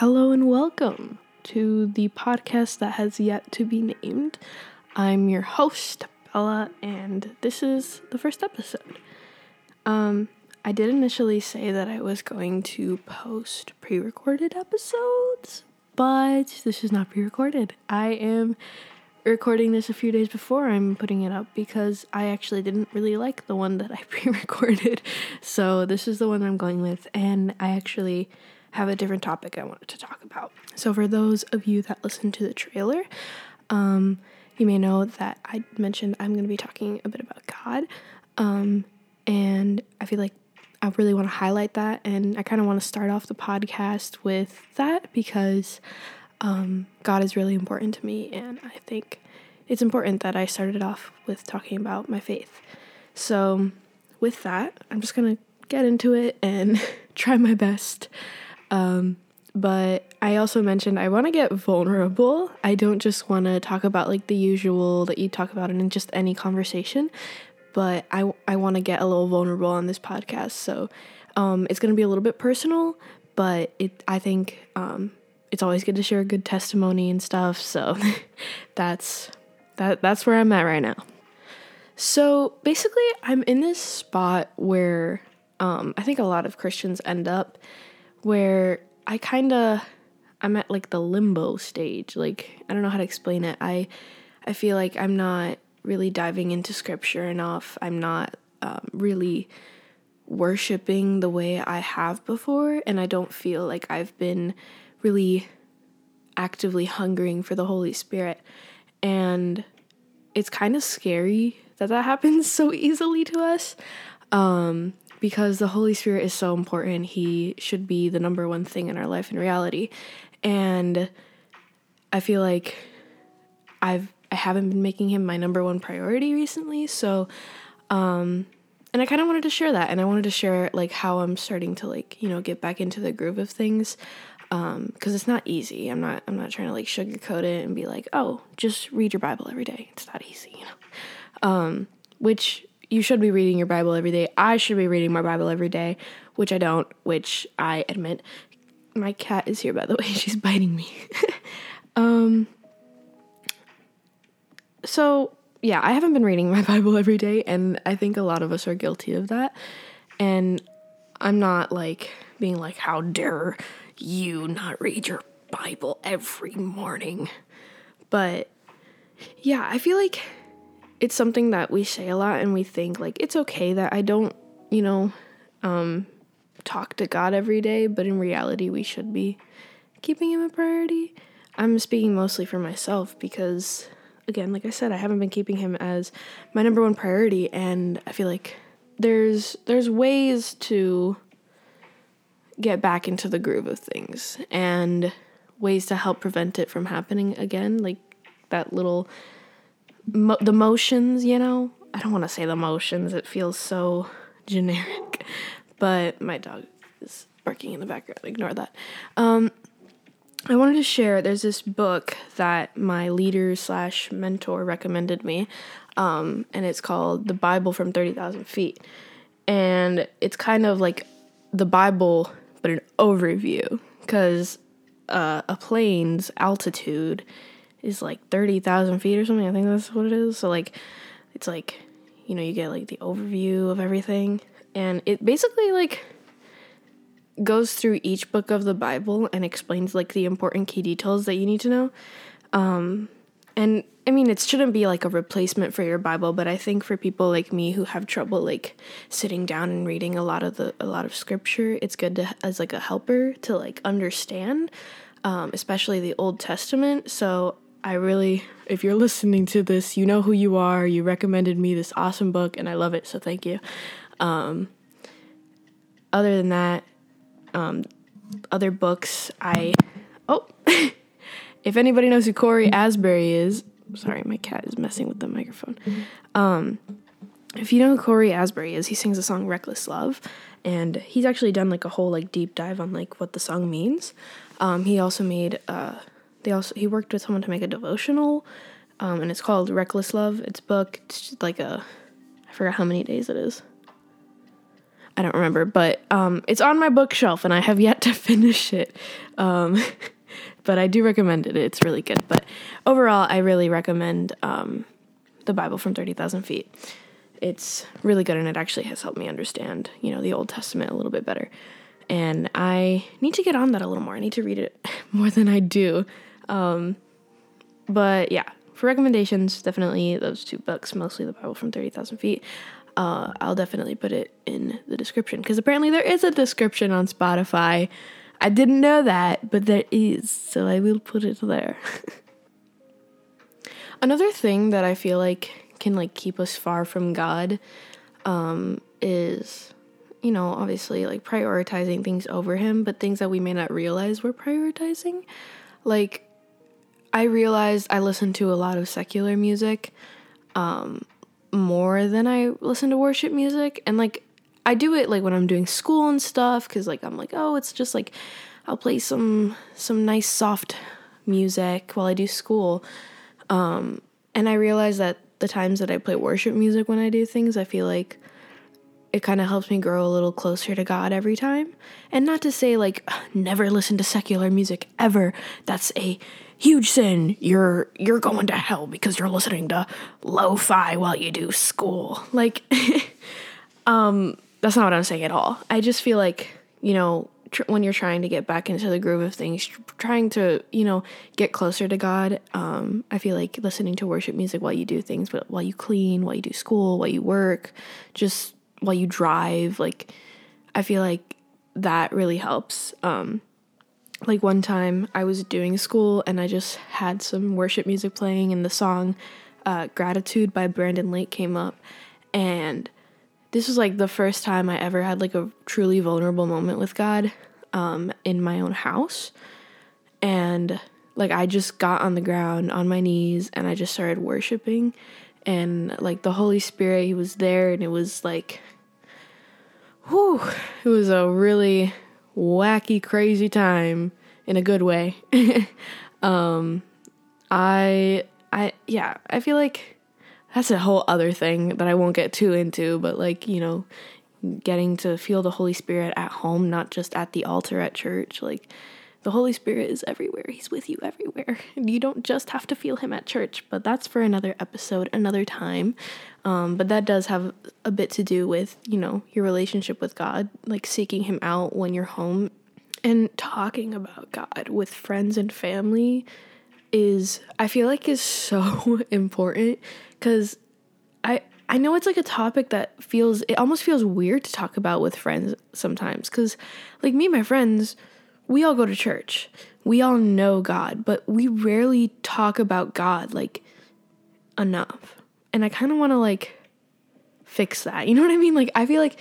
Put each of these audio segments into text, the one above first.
Hello and welcome to the podcast that has yet to be named. I'm your host, Bella, and this is the first episode. Um, I did initially say that I was going to post pre recorded episodes, but this is not pre recorded. I am recording this a few days before I'm putting it up because I actually didn't really like the one that I pre recorded. So this is the one that I'm going with, and I actually have a different topic I wanted to talk about. So, for those of you that listen to the trailer, um, you may know that I mentioned I'm going to be talking a bit about God. Um, and I feel like I really want to highlight that. And I kind of want to start off the podcast with that because um, God is really important to me. And I think it's important that I started off with talking about my faith. So, with that, I'm just going to get into it and try my best. Um, but I also mentioned I want to get vulnerable. I don't just want to talk about like the usual that you talk about in just any conversation, but I, I want to get a little vulnerable on this podcast. So um, it's going to be a little bit personal, but it I think um, it's always good to share a good testimony and stuff. So that's that that's where I'm at right now. So basically, I'm in this spot where um, I think a lot of Christians end up where I kind of I'm at like the limbo stage. Like I don't know how to explain it. I I feel like I'm not really diving into scripture enough. I'm not um, really worshiping the way I have before, and I don't feel like I've been really actively hungering for the Holy Spirit. And it's kind of scary that that happens so easily to us. Um, because the Holy Spirit is so important. He should be the number one thing in our life in reality. And I feel like I've I haven't been making him my number one priority recently. So um and I kind of wanted to share that and I wanted to share like how I'm starting to like, you know, get back into the groove of things. Um cuz it's not easy. I'm not I'm not trying to like sugarcoat it and be like, "Oh, just read your Bible every day." It's not easy, you know. Um which you should be reading your Bible every day. I should be reading my Bible every day, which I don't, which I admit. My cat is here, by the way. She's biting me. um, so, yeah, I haven't been reading my Bible every day, and I think a lot of us are guilty of that. And I'm not like being like, how dare you not read your Bible every morning? But yeah, I feel like it's something that we say a lot and we think like it's okay that I don't, you know, um, talk to God every day, but in reality, we should be keeping Him a priority. I'm speaking mostly for myself because, again, like I said, I haven't been keeping Him as my number one priority, and I feel like there's there's ways to get back into the groove of things and ways to help prevent it from happening again, like that little mo- the motions, you know. I don't want to say the motions. It feels so generic. But my dog is barking in the background. Ignore that. Um, I wanted to share. There's this book that my leader slash mentor recommended me, um, and it's called "The Bible from Thirty Thousand Feet," and it's kind of like the Bible but an overview because uh, a plane's altitude is like 30,000 feet or something. I think that's what it is. So, like, it's like, you know, you get like the overview of everything. And it basically, like, goes through each book of the Bible and explains like the important key details that you need to know. Um, and I mean, it shouldn't be like a replacement for your Bible, but I think for people like me who have trouble like sitting down and reading a lot of the a lot of scripture, it's good to as like a helper to like understand, um, especially the Old Testament. So I really, if you're listening to this, you know who you are. You recommended me this awesome book, and I love it, so thank you. Um, other than that, um, other books, I. Oh! if anybody knows who Cory Asbury is, sorry, my cat is messing with the microphone. Um, if you know who Cory Asbury is, he sings the song Reckless Love, and he's actually done like a whole like deep dive on like what the song means. Um, he also made uh, they also he worked with someone to make a devotional, um, and it's called Reckless Love. It's book. It's like a, I forgot how many days it is. I don't remember, but um, it's on my bookshelf and I have yet to finish it. Um, but I do recommend it. It's really good. But overall, I really recommend um, the Bible from 30,000 feet. It's really good and it actually has helped me understand, you know, the Old Testament a little bit better. And I need to get on that a little more. I need to read it more than I do. Um, but yeah, for recommendations, definitely those two books, mostly the Bible from 30,000 feet. Uh, I'll definitely put it in the description because apparently there is a description on Spotify. I didn't know that, but there is, so I will put it there. Another thing that I feel like can like keep us far from God um, is, you know, obviously like prioritizing things over Him, but things that we may not realize we're prioritizing. Like I realized I listen to a lot of secular music um, more than I listen to worship music. And like, I do it like when I'm doing school and stuff because like I'm like, oh, it's just like I'll play some some nice soft music while I do school. Um, and I realize that the times that I play worship music when I do things, I feel like it kind of helps me grow a little closer to God every time. And not to say like never listen to secular music ever. That's a huge sin. You're you're going to hell because you're listening to lo-fi while you do school. Like um that's not what I'm saying at all. I just feel like, you know, tr- when you're trying to get back into the groove of things, tr- trying to, you know, get closer to God, um I feel like listening to worship music while you do things, but while you clean, while you do school, while you work, just while you drive, like I feel like that really helps. Um like one time I was doing school and I just had some worship music playing and the song uh, Gratitude by Brandon Lake came up. And this was like the first time I ever had like a truly vulnerable moment with God um, in my own house. And like I just got on the ground on my knees and I just started worshiping. And like the Holy Spirit he was there and it was like whew it was a really wacky, crazy time in a good way. um, I, I, yeah, I feel like that's a whole other thing that I won't get too into, but like, you know, getting to feel the Holy Spirit at home, not just at the altar at church. Like, the Holy Spirit is everywhere. He's with you everywhere. You don't just have to feel Him at church, but that's for another episode, another time. Um, but that does have a bit to do with, you know, your relationship with God, like seeking Him out when you're home and talking about God with friends and family is, I feel like, is so important because I, I know it's like a topic that feels, it almost feels weird to talk about with friends sometimes because, like, me and my friends, we all go to church. We all know God, but we rarely talk about God like enough. And I kind of want to like fix that. You know what I mean? Like I feel like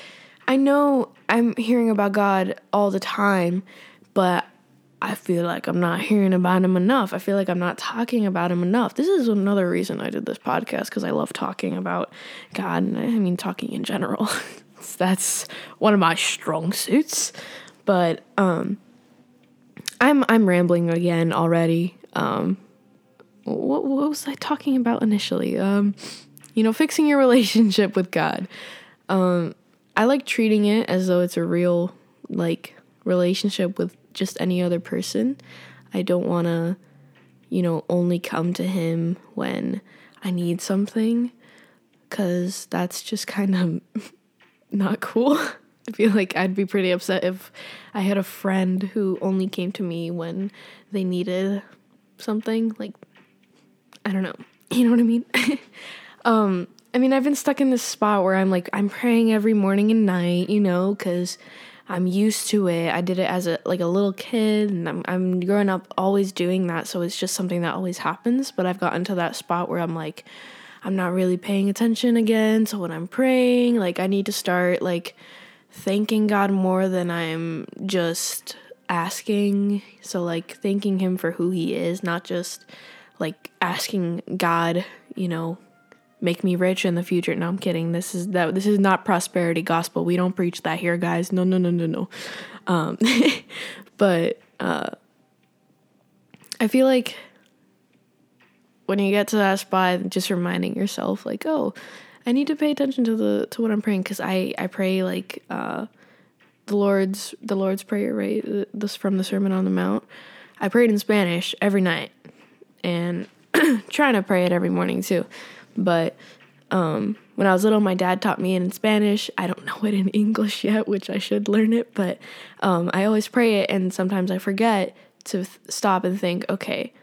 I know I'm hearing about God all the time, but I feel like I'm not hearing about him enough. I feel like I'm not talking about him enough. This is another reason I did this podcast because I love talking about God and I mean talking in general. That's one of my strong suits. But um I'm I'm rambling again already. Um, what, what was I talking about initially? Um, you know, fixing your relationship with God. Um, I like treating it as though it's a real like relationship with just any other person. I don't want to, you know, only come to Him when I need something, because that's just kind of not cool. I feel like I'd be pretty upset if I had a friend who only came to me when they needed something. Like, I don't know. You know what I mean? um, I mean, I've been stuck in this spot where I'm like, I'm praying every morning and night, you know, because I'm used to it. I did it as a like a little kid, and I'm I'm growing up always doing that, so it's just something that always happens. But I've gotten to that spot where I'm like, I'm not really paying attention again. So when I'm praying, like I need to start like thanking God more than I'm just asking. So, like, thanking Him for who He is, not just like asking God, you know, make me rich in the future. No, I'm kidding. This is that. This is not prosperity gospel. We don't preach that here, guys. No, no, no, no, no. Um, but uh, I feel like when you get to that spot, just reminding yourself, like, oh, I need to pay attention to the to what I'm praying because I I pray like uh, the Lord's the Lord's prayer right this from the Sermon on the Mount. I prayed in Spanish every night and trying to pray it every morning too, but um, when I was little, my dad taught me it in Spanish. I don't know it in English yet, which I should learn it, but um, I always pray it, and sometimes I forget to th- stop and think, okay,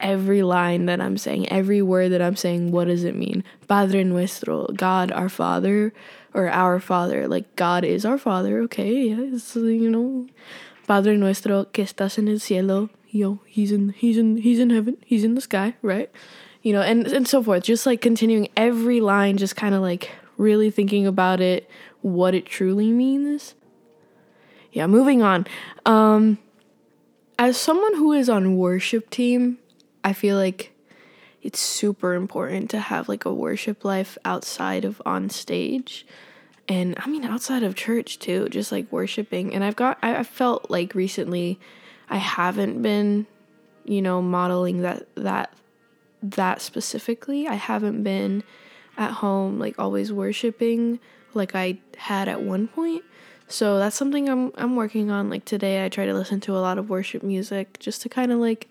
every line that I'm saying, every word that I'm saying, what does it mean? Padre nuestro, God our Father, or our Father. Like God is our Father, okay? Yeah, you know, Padre nuestro que estás en el cielo. Yo, he's in, he's in, he's in heaven. He's in the sky, right? You know, and and so forth. Just like continuing every line, just kind of like really thinking about it, what it truly means. Yeah, moving on. Um, as someone who is on worship team, I feel like it's super important to have like a worship life outside of on stage. And I mean outside of church too, just like worshiping. And I've got I felt like recently I haven't been, you know, modeling that that that specifically. I haven't been at home like always worshiping like I had at one point. So that's something I'm I'm working on. Like today I try to listen to a lot of worship music just to kind of like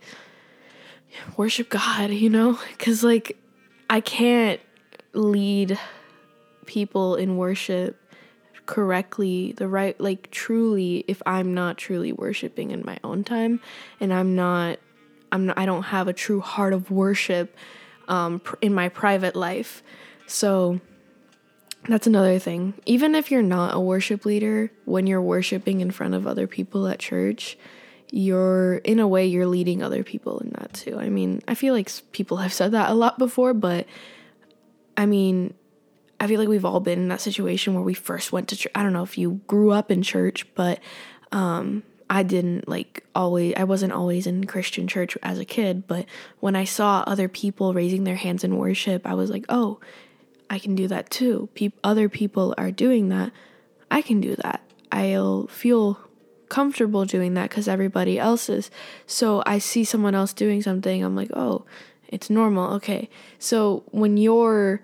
worship God, you know? Cuz like I can't lead people in worship correctly, the right like truly if I'm not truly worshiping in my own time and I'm not I'm not, I don't have a true heart of worship um, in my private life. So that's another thing. Even if you're not a worship leader, when you're worshiping in front of other people at church, you're in a way you're leading other people in that too. I mean, I feel like people have said that a lot before, but I mean, I feel like we've all been in that situation where we first went to church. I don't know if you grew up in church, but um, I didn't like always, I wasn't always in Christian church as a kid, but when I saw other people raising their hands in worship, I was like, oh, I can do that too. Pe- other people are doing that. I can do that. I'll feel comfortable doing that because everybody else is. So I see someone else doing something, I'm like, oh, it's normal. Okay. So when you're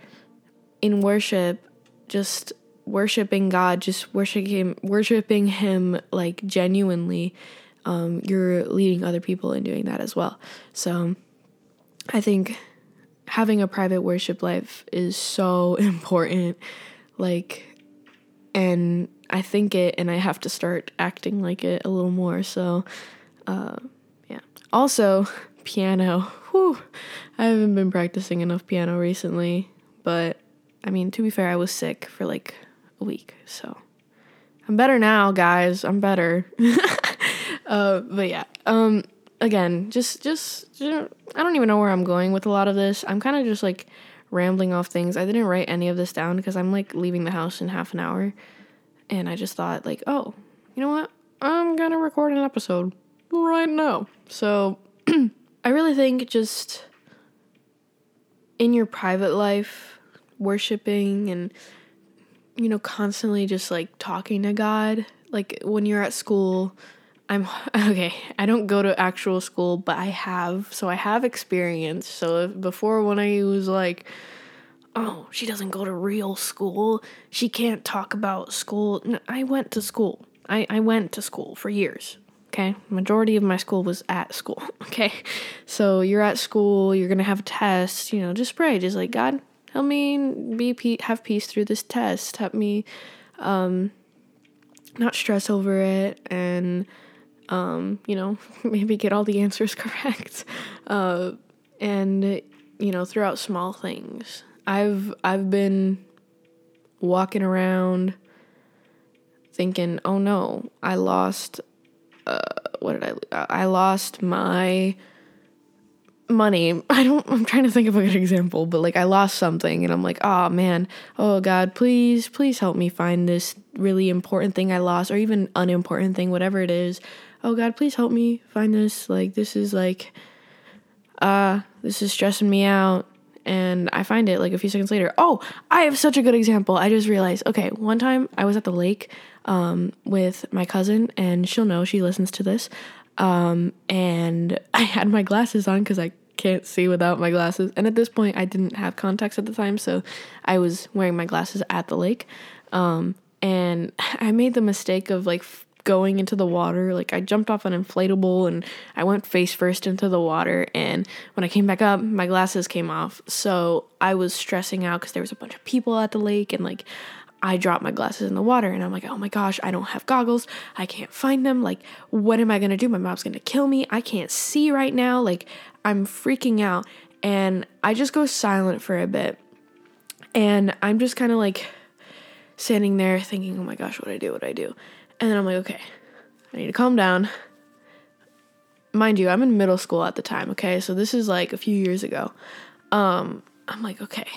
in worship, just worshiping God, just worshiping him, worshiping him like genuinely, um, you're leading other people in doing that as well. So I think having a private worship life is so important. Like, and I think it, and I have to start acting like it a little more. So, uh, yeah. Also, piano. Whew. I haven't been practicing enough piano recently, but I mean, to be fair, I was sick for like a week. So I'm better now, guys. I'm better. uh, but yeah. Um, again, just, just, just, I don't even know where I'm going with a lot of this. I'm kind of just like rambling off things. I didn't write any of this down because I'm like leaving the house in half an hour. And I just thought, like, oh, you know what? I'm gonna record an episode right now. So I really think just in your private life, worshiping and you know, constantly just like talking to God. Like when you're at school, I'm okay. I don't go to actual school, but I have. So I have experience. So if, before when I was like, oh, she doesn't go to real school, she can't talk about school. I went to school. I, I went to school for years. Okay. Majority of my school was at school. Okay. So you're at school, you're going to have a test, you know, just pray. Just like, God, help me be have peace through this test. Help me um, not stress over it and um, you know maybe get all the answers correct. Uh, and you know throughout small things, I've I've been walking around thinking, oh no, I lost. Uh, what did I? I lost my money. I don't I'm trying to think of a good example, but like I lost something and I'm like, "Oh man, oh god, please, please help me find this really important thing I lost or even unimportant thing, whatever it is. Oh god, please help me find this. Like this is like uh this is stressing me out." And I find it like a few seconds later. Oh, I have such a good example. I just realized. Okay, one time I was at the lake um, with my cousin, and she'll know she listens to this. Um, and I had my glasses on because I can't see without my glasses. And at this point, I didn't have contacts at the time, so I was wearing my glasses at the lake. Um, and I made the mistake of like going into the water. Like I jumped off an inflatable and I went face first into the water. And when I came back up, my glasses came off. So I was stressing out because there was a bunch of people at the lake and like I dropped my glasses in the water and I'm like, oh my gosh, I don't have goggles. I can't find them. Like, what am I gonna do? My mom's gonna kill me. I can't see right now. Like, I'm freaking out. And I just go silent for a bit. And I'm just kind of like standing there thinking, oh my gosh, what do I do? What do I do? And then I'm like, okay, I need to calm down. Mind you, I'm in middle school at the time, okay? So this is like a few years ago. Um, I'm like, okay,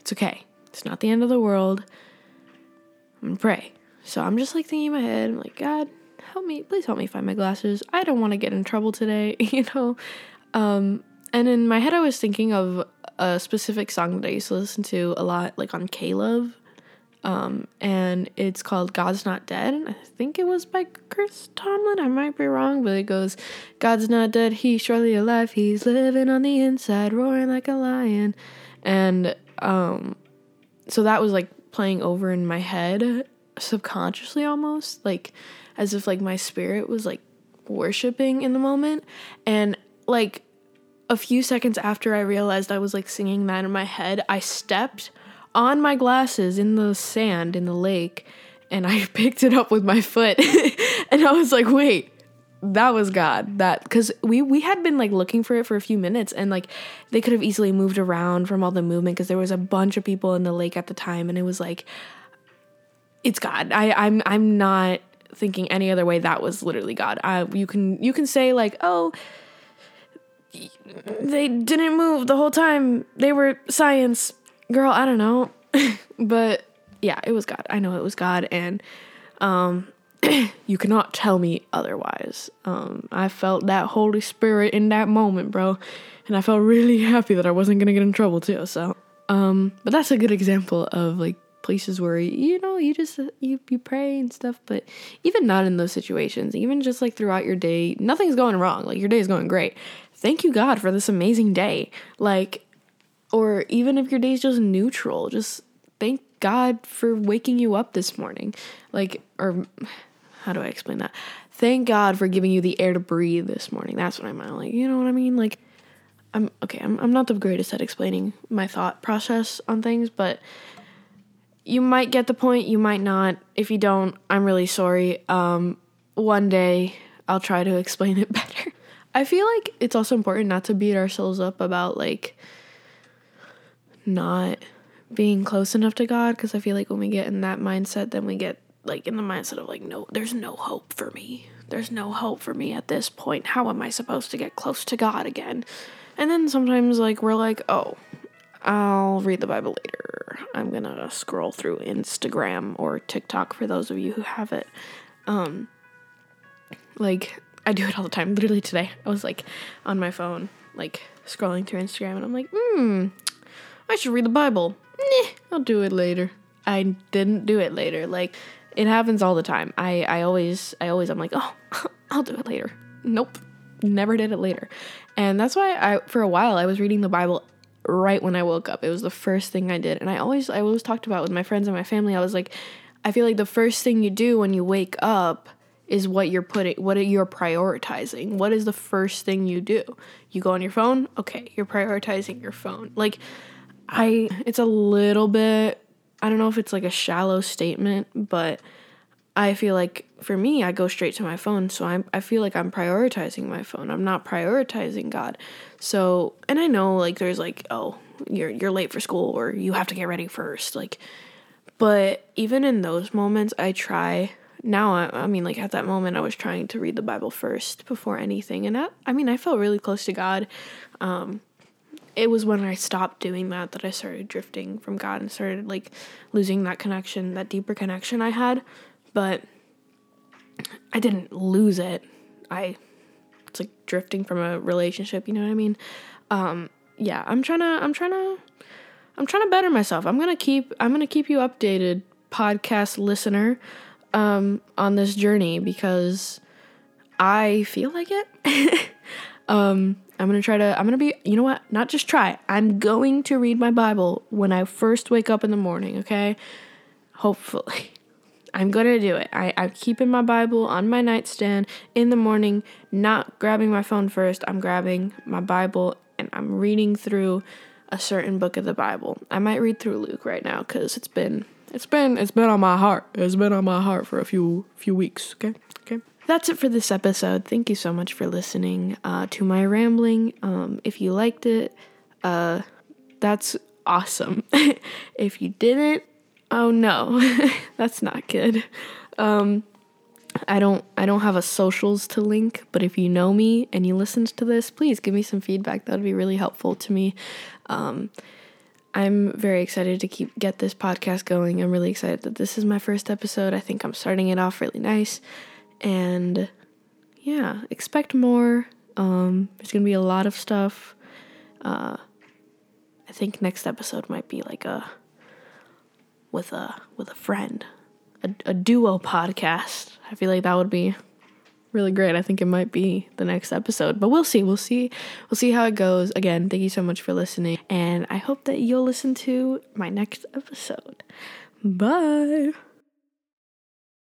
it's okay. It's not the end of the world. I'm gonna pray. So I'm just like thinking in my head, I'm like, God, help me, please help me find my glasses. I don't want to get in trouble today, you know? Um, and in my head, I was thinking of a specific song that I used to listen to a lot, like on K-Love. Um, and it's called God's Not Dead. I think it was by Chris Tomlin. I might be wrong, but it goes, God's not dead, he's surely alive. He's living on the inside, roaring like a lion. And um, so that was like playing over in my head subconsciously almost, like as if like my spirit was like worshiping in the moment. And like a few seconds after I realized I was like singing that in my head, I stepped on my glasses in the sand in the lake and I picked it up with my foot and I was like, wait, that was God. That because we we had been like looking for it for a few minutes and like they could have easily moved around from all the movement because there was a bunch of people in the lake at the time and it was like it's God. I I'm I'm not thinking any other way. That was literally God. Uh, you can you can say like oh they didn't move the whole time. They were science girl, I don't know. but yeah, it was God. I know it was God and um you cannot tell me otherwise. Um I felt that Holy Spirit in that moment, bro. And I felt really happy that I wasn't going to get in trouble too. So, um but that's a good example of like places where you know you just you you pray and stuff but even not in those situations even just like throughout your day nothing's going wrong like your day is going great thank you god for this amazing day like or even if your day's just neutral, just thank God for waking you up this morning. Like, or how do I explain that? Thank God for giving you the air to breathe this morning. That's what I meant. Like, you know what I mean? Like, I'm okay. I'm, I'm not the greatest at explaining my thought process on things, but you might get the point. You might not. If you don't, I'm really sorry. Um, one day I'll try to explain it better. I feel like it's also important not to beat ourselves up about like not being close enough to God because I feel like when we get in that mindset, then we get like in the mindset of like, no, there's no hope for me. There's no hope for me at this point. How am I supposed to get close to God again? And then sometimes like we're like, oh, I'll read the Bible later. I'm gonna scroll through Instagram or TikTok for those of you who have it. Um, like I do it all the time. Literally today, I was like on my phone, like scrolling through Instagram, and I'm like, hmm, I should read the Bible. Nah, I'll do it later. I didn't do it later. Like it happens all the time. I I always I always I'm like, "Oh, I'll do it later." Nope. Never did it later. And that's why I for a while I was reading the Bible right when I woke up. It was the first thing I did. And I always I always talked about with my friends and my family. I was like, I feel like the first thing you do when you wake up is what you're putting what you're prioritizing. What is the first thing you do? You go on your phone? Okay, you're prioritizing your phone. Like I it's a little bit I don't know if it's like a shallow statement, but I feel like for me, I go straight to my phone, so I'm I feel like I'm prioritizing my phone. I'm not prioritizing God. So, and I know like there's like, oh, you're you're late for school or you have to get ready first, like but even in those moments, I try now I, I mean like at that moment I was trying to read the Bible first before anything and I, I mean I felt really close to God. Um it was when I stopped doing that that I started drifting from God and started like losing that connection, that deeper connection I had. But I didn't lose it. I it's like drifting from a relationship, you know what I mean? Um yeah, I'm trying to I'm trying to I'm trying to better myself. I'm going to keep I'm going to keep you updated podcast listener um on this journey because I feel like it. um, I'm gonna try to. I'm gonna be. You know what? Not just try. I'm going to read my Bible when I first wake up in the morning. Okay. Hopefully. I'm gonna do it. I, I'm keeping my Bible on my nightstand in the morning, not grabbing my phone first. I'm grabbing my Bible and I'm reading through a certain book of the Bible. I might read through Luke right now because it's been it's been it's been on my heart. It's been on my heart for a few few weeks. Okay. That's it for this episode. Thank you so much for listening uh, to my rambling. Um, if you liked it, uh, that's awesome. if you didn't, oh no, that's not good. Um, I don't I don't have a socials to link, but if you know me and you listened to this, please give me some feedback. That would be really helpful to me. Um, I'm very excited to keep get this podcast going. I'm really excited that this is my first episode. I think I'm starting it off really nice. And yeah, expect more. Um, there's gonna be a lot of stuff. Uh, I think next episode might be like a with a with a friend, a, a duo podcast. I feel like that would be really great. I think it might be the next episode, but we'll see. We'll see. We'll see how it goes. Again, thank you so much for listening, and I hope that you'll listen to my next episode. Bye.